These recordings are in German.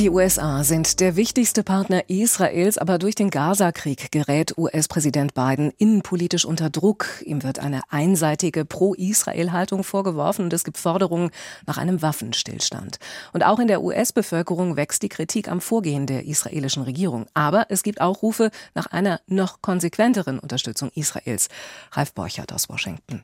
Die USA sind der wichtigste Partner Israels, aber durch den Gaza-Krieg gerät US-Präsident Biden innenpolitisch unter Druck. Ihm wird eine einseitige Pro-Israel-Haltung vorgeworfen und es gibt Forderungen nach einem Waffenstillstand. Und auch in der US-Bevölkerung wächst die Kritik am Vorgehen der israelischen Regierung. Aber es gibt auch Rufe nach einer noch konsequenteren Unterstützung Israels. Ralf Borchert aus Washington.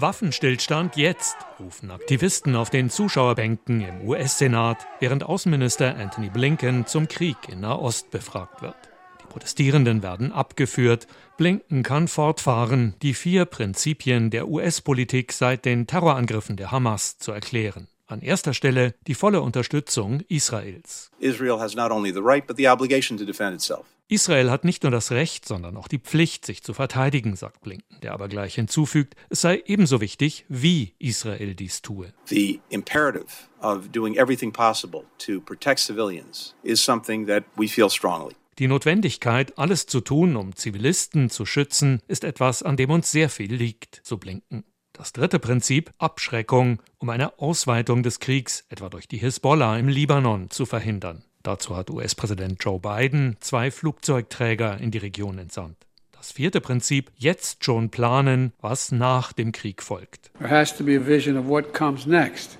Waffenstillstand jetzt, rufen Aktivisten auf den Zuschauerbänken im US-Senat, während Außenminister Anthony Blinken zum Krieg in Nahost befragt wird. Die Protestierenden werden abgeführt. Blinken kann fortfahren, die vier Prinzipien der US-Politik seit den Terrorangriffen der Hamas zu erklären. An erster Stelle die volle Unterstützung Israels. Israel has not only the right but the obligation to defend itself. Israel hat nicht nur das Recht, sondern auch die Pflicht, sich zu verteidigen, sagt Blinken, der aber gleich hinzufügt, es sei ebenso wichtig, wie Israel dies tue. The imperative of doing everything possible to protect civilians is something that we feel strongly. Die Notwendigkeit, alles zu tun, um Zivilisten zu schützen, ist etwas, an dem uns sehr viel liegt, so Blinken. Das dritte Prinzip, Abschreckung, um eine Ausweitung des Kriegs, etwa durch die Hisbollah im Libanon, zu verhindern. Dazu hat US-Präsident Joe Biden zwei Flugzeugträger in die Region entsandt. Das vierte Prinzip, jetzt schon planen, was nach dem Krieg folgt. There has to be a vision of what comes next.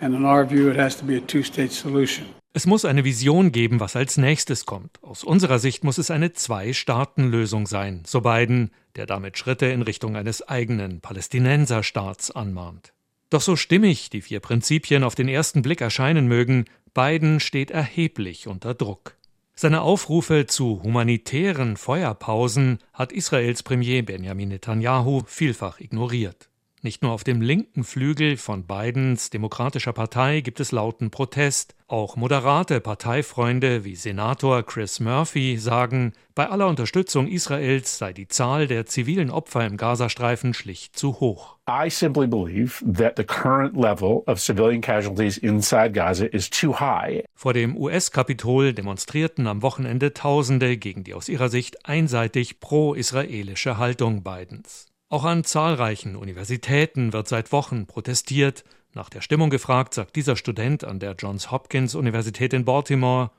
And in our view it has to be a two-state solution. Es muss eine Vision geben, was als nächstes kommt. Aus unserer Sicht muss es eine Zwei-Staaten-Lösung sein, so Biden, der damit Schritte in Richtung eines eigenen Palästinenserstaats anmahnt. Doch so stimmig die vier Prinzipien auf den ersten Blick erscheinen mögen, Biden steht erheblich unter Druck. Seine Aufrufe zu humanitären Feuerpausen hat Israels Premier Benjamin Netanyahu vielfach ignoriert. Nicht nur auf dem linken Flügel von Bidens Demokratischer Partei gibt es lauten Protest. Auch moderate Parteifreunde wie Senator Chris Murphy sagen, bei aller Unterstützung Israels sei die Zahl der zivilen Opfer im Gazastreifen schlicht zu hoch. I simply believe that the current level of civilian casualties inside Gaza is too high. Vor dem US-Kapitol demonstrierten am Wochenende Tausende gegen die aus ihrer Sicht einseitig pro-israelische Haltung Bidens. Auch an zahlreichen Universitäten wird seit Wochen protestiert. Nach der Stimmung gefragt, sagt dieser Student an der Johns Hopkins Universität in Baltimore.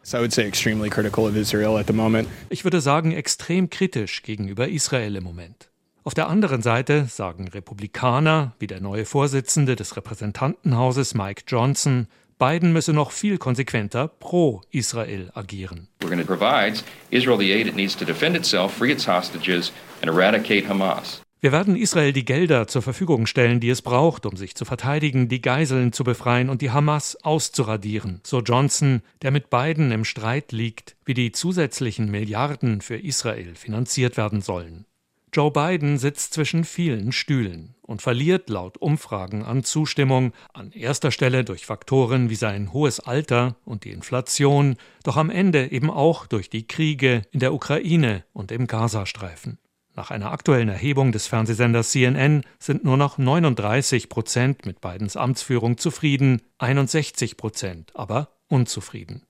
Ich würde sagen, extrem kritisch gegenüber Israel im Moment. Auf der anderen Seite sagen Republikaner, wie der neue Vorsitzende des Repräsentantenhauses Mike Johnson, Biden müsse noch viel konsequenter pro Israel agieren. We're going to provide Israel the aid it needs to defend itself, free its hostages and eradicate Hamas. Wir werden Israel die Gelder zur Verfügung stellen, die es braucht, um sich zu verteidigen, die Geiseln zu befreien und die Hamas auszuradieren, so Johnson, der mit beiden im Streit liegt, wie die zusätzlichen Milliarden für Israel finanziert werden sollen. Joe Biden sitzt zwischen vielen Stühlen und verliert laut Umfragen an Zustimmung, an erster Stelle durch Faktoren wie sein hohes Alter und die Inflation, doch am Ende eben auch durch die Kriege in der Ukraine und im Gazastreifen. Nach einer aktuellen Erhebung des Fernsehsenders CNN sind nur noch 39 Prozent mit Bidens Amtsführung zufrieden, 61 Prozent aber unzufrieden.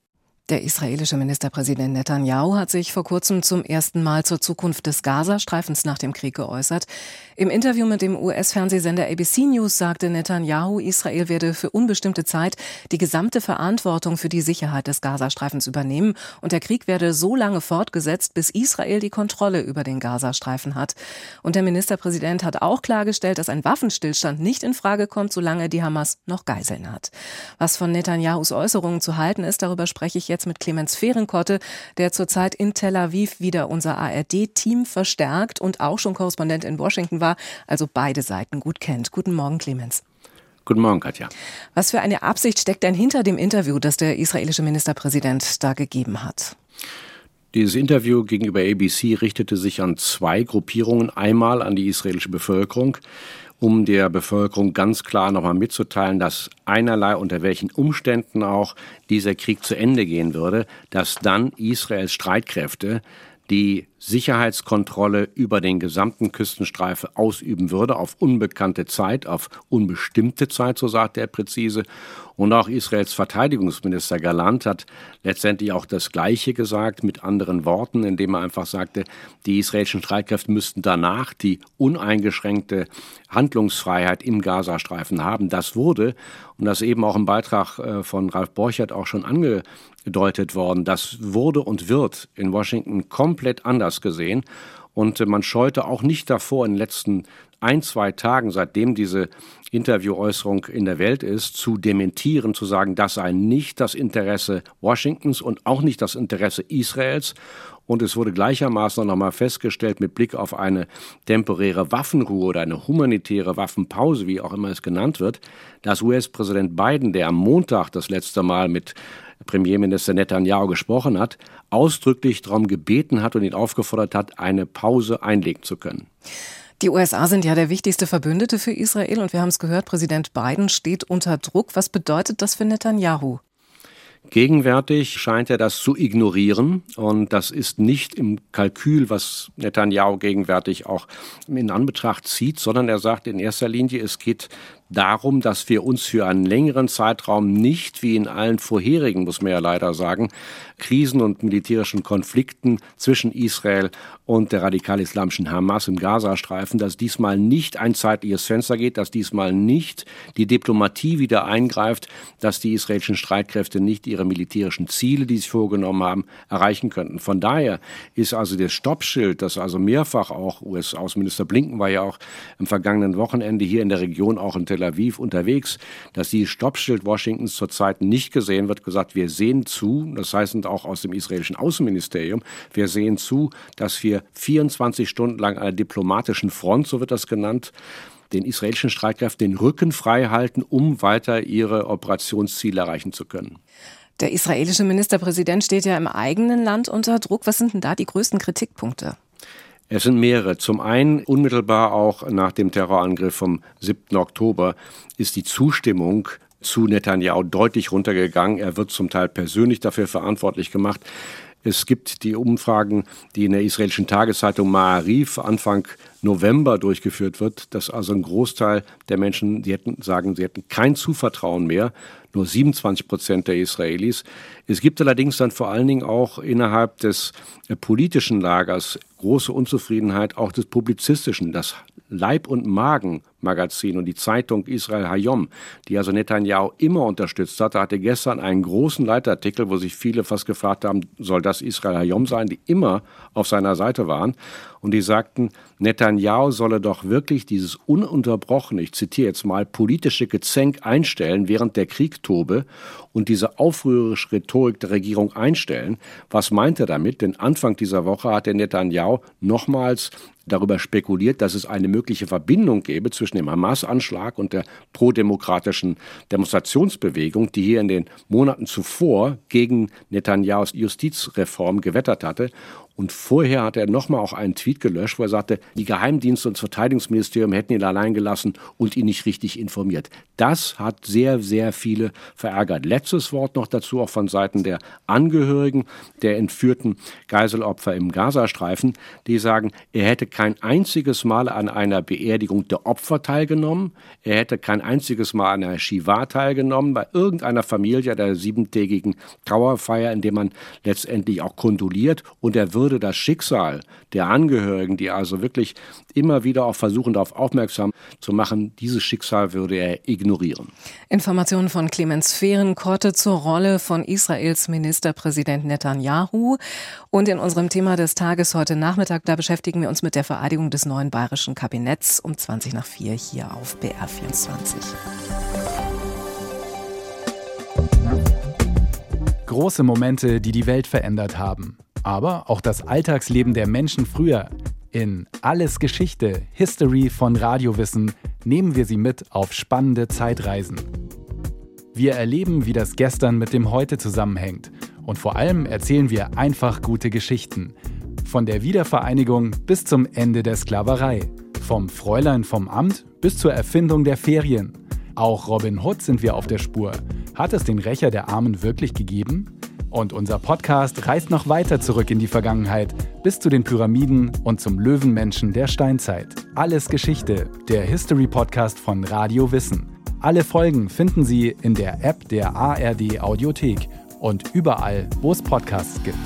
Der israelische Ministerpräsident Netanyahu hat sich vor kurzem zum ersten Mal zur Zukunft des Gazastreifens nach dem Krieg geäußert. Im Interview mit dem US-Fernsehsender ABC News sagte Netanyahu, Israel werde für unbestimmte Zeit die gesamte Verantwortung für die Sicherheit des Gazastreifens übernehmen und der Krieg werde so lange fortgesetzt, bis Israel die Kontrolle über den Gazastreifen hat. Und der Ministerpräsident hat auch klargestellt, dass ein Waffenstillstand nicht in Frage kommt, solange die Hamas noch Geiseln hat. Was von Netanyahus Äußerungen zu halten ist, darüber spreche ich jetzt mit Clemens Fehrenkotte, der zurzeit in Tel Aviv wieder unser ARD-Team verstärkt und auch schon Korrespondent in Washington war, also beide Seiten gut kennt. Guten Morgen, Clemens. Guten Morgen, Katja. Was für eine Absicht steckt denn hinter dem Interview, das der israelische Ministerpräsident da gegeben hat? Dieses Interview gegenüber ABC richtete sich an zwei Gruppierungen. Einmal an die israelische Bevölkerung, um der Bevölkerung ganz klar nochmal mitzuteilen, dass einerlei unter welchen Umständen auch dieser Krieg zu Ende gehen würde, dass dann Israels Streitkräfte die Sicherheitskontrolle über den gesamten Küstenstreifen ausüben würde, auf unbekannte Zeit, auf unbestimmte Zeit, so sagt er präzise, Und auch Israels Verteidigungsminister Galant hat letztendlich auch das Gleiche gesagt, mit anderen Worten, indem er einfach sagte, die israelischen Streitkräfte müssten danach die uneingeschränkte Handlungsfreiheit im Gazastreifen haben. Das wurde, und das eben auch im Beitrag äh, von Ralf Borchert auch schon angedeutet worden, das wurde und wird in Washington komplett anders gesehen. Und äh, man scheute auch nicht davor, in den letzten ein, zwei Tagen, seitdem diese Interviewäußerung in der Welt ist, zu dementieren, zu sagen, das sei nicht das Interesse Washingtons und auch nicht das Interesse Israels. Und es wurde gleichermaßen noch einmal festgestellt, mit Blick auf eine temporäre Waffenruhe oder eine humanitäre Waffenpause, wie auch immer es genannt wird, dass US-Präsident Biden, der am Montag das letzte Mal mit Premierminister Netanyahu gesprochen hat, ausdrücklich darum gebeten hat und ihn aufgefordert hat, eine Pause einlegen zu können. Die USA sind ja der wichtigste Verbündete für Israel und wir haben es gehört, Präsident Biden steht unter Druck. Was bedeutet das für Netanyahu? Gegenwärtig scheint er das zu ignorieren und das ist nicht im Kalkül, was Netanyahu gegenwärtig auch in Anbetracht zieht, sondern er sagt in erster Linie, es geht darum, dass wir uns für einen längeren Zeitraum nicht, wie in allen vorherigen, muss man ja leider sagen, Krisen und militärischen Konflikten zwischen Israel und der radikal-islamischen Hamas im Gazastreifen, dass diesmal nicht ein zeitliches Fenster geht, dass diesmal nicht die Diplomatie wieder eingreift, dass die israelischen Streitkräfte nicht ihre militärischen Ziele, die sie vorgenommen haben, erreichen könnten. Von daher ist also das Stoppschild, das also mehrfach auch US-Außenminister Blinken war ja auch im vergangenen Wochenende hier in der Region auch in Tel Tel Aviv unterwegs, dass die Stoppschild Washingtons zurzeit nicht gesehen wird, gesagt, wir sehen zu, das heißt auch aus dem israelischen Außenministerium, wir sehen zu, dass wir 24 Stunden lang einer diplomatischen Front, so wird das genannt, den israelischen Streitkräften den Rücken frei halten, um weiter ihre Operationsziele erreichen zu können. Der israelische Ministerpräsident steht ja im eigenen Land unter Druck. Was sind denn da die größten Kritikpunkte? Es sind mehrere. Zum einen unmittelbar auch nach dem Terrorangriff vom 7. Oktober ist die Zustimmung zu Netanyahu deutlich runtergegangen. Er wird zum Teil persönlich dafür verantwortlich gemacht. Es gibt die Umfragen, die in der israelischen Tageszeitung Ma'arif Anfang November durchgeführt wird, dass also ein Großteil der Menschen, die hätten sagen, sie hätten kein Zuvertrauen mehr, nur 27 Prozent der Israelis. Es gibt allerdings dann vor allen Dingen auch innerhalb des politischen Lagers große Unzufriedenheit, auch des publizistischen. Das Leib- und Magen-Magazin und die Zeitung Israel Hayom, die also Netanyahu immer unterstützt hatte, hatte gestern einen großen Leitartikel, wo sich viele fast gefragt haben, soll das Israel Hayom sein, die immer auf seiner Seite waren. Und die sagten, Netanyahu solle doch wirklich dieses ununterbrochene, ich zitiere jetzt mal, politische Gezänk einstellen, während der Krieg tobe und diese aufrührerische Rhetorik der Regierung einstellen. Was meint er damit? Denn Anfang dieser Woche hat der Netanyahu nochmals darüber spekuliert, dass es eine mögliche Verbindung gäbe zwischen dem Hamas-Anschlag und der prodemokratischen Demonstrationsbewegung, die hier in den Monaten zuvor gegen Netanyahus Justizreform gewettert hatte. Und vorher hat er nochmal auch einen Tweet gelöscht, wo er sagte, die Geheimdienste und das Verteidigungsministerium hätten ihn allein gelassen und ihn nicht richtig informiert. Das hat sehr, sehr viele verärgert. Letztes Wort noch dazu, auch von Seiten der Angehörigen der entführten Geiselopfer im Gazastreifen, die sagen, er hätte kein einziges Mal an einer Beerdigung der Opfer teilgenommen, er hätte kein einziges Mal an einer Shiva teilgenommen, bei irgendeiner Familie der siebentägigen Trauerfeier, in der man letztendlich auch kondoliert. Und er würde das Schicksal der Angehörigen, die also wirklich immer wieder auch versuchen, darauf aufmerksam zu machen, dieses Schicksal würde er ignorieren. Informationen von Clemens Fehrenkorte zur Rolle von Israels Ministerpräsident Netanyahu. Und in unserem Thema des Tages heute Nachmittag, da beschäftigen wir uns mit der Vereidigung des neuen bayerischen Kabinetts um 20 nach 4 hier auf BR24. Große Momente, die die Welt verändert haben aber auch das Alltagsleben der Menschen früher. In Alles Geschichte, History von Radiowissen nehmen wir Sie mit auf spannende Zeitreisen. Wir erleben, wie das Gestern mit dem Heute zusammenhängt und vor allem erzählen wir einfach gute Geschichten. Von der Wiedervereinigung bis zum Ende der Sklaverei. Vom Fräulein vom Amt bis zur Erfindung der Ferien. Auch Robin Hood sind wir auf der Spur. Hat es den Rächer der Armen wirklich gegeben? Und unser Podcast reist noch weiter zurück in die Vergangenheit, bis zu den Pyramiden und zum Löwenmenschen der Steinzeit. Alles Geschichte, der History-Podcast von Radio Wissen. Alle Folgen finden Sie in der App der ARD Audiothek und überall, wo es Podcasts gibt.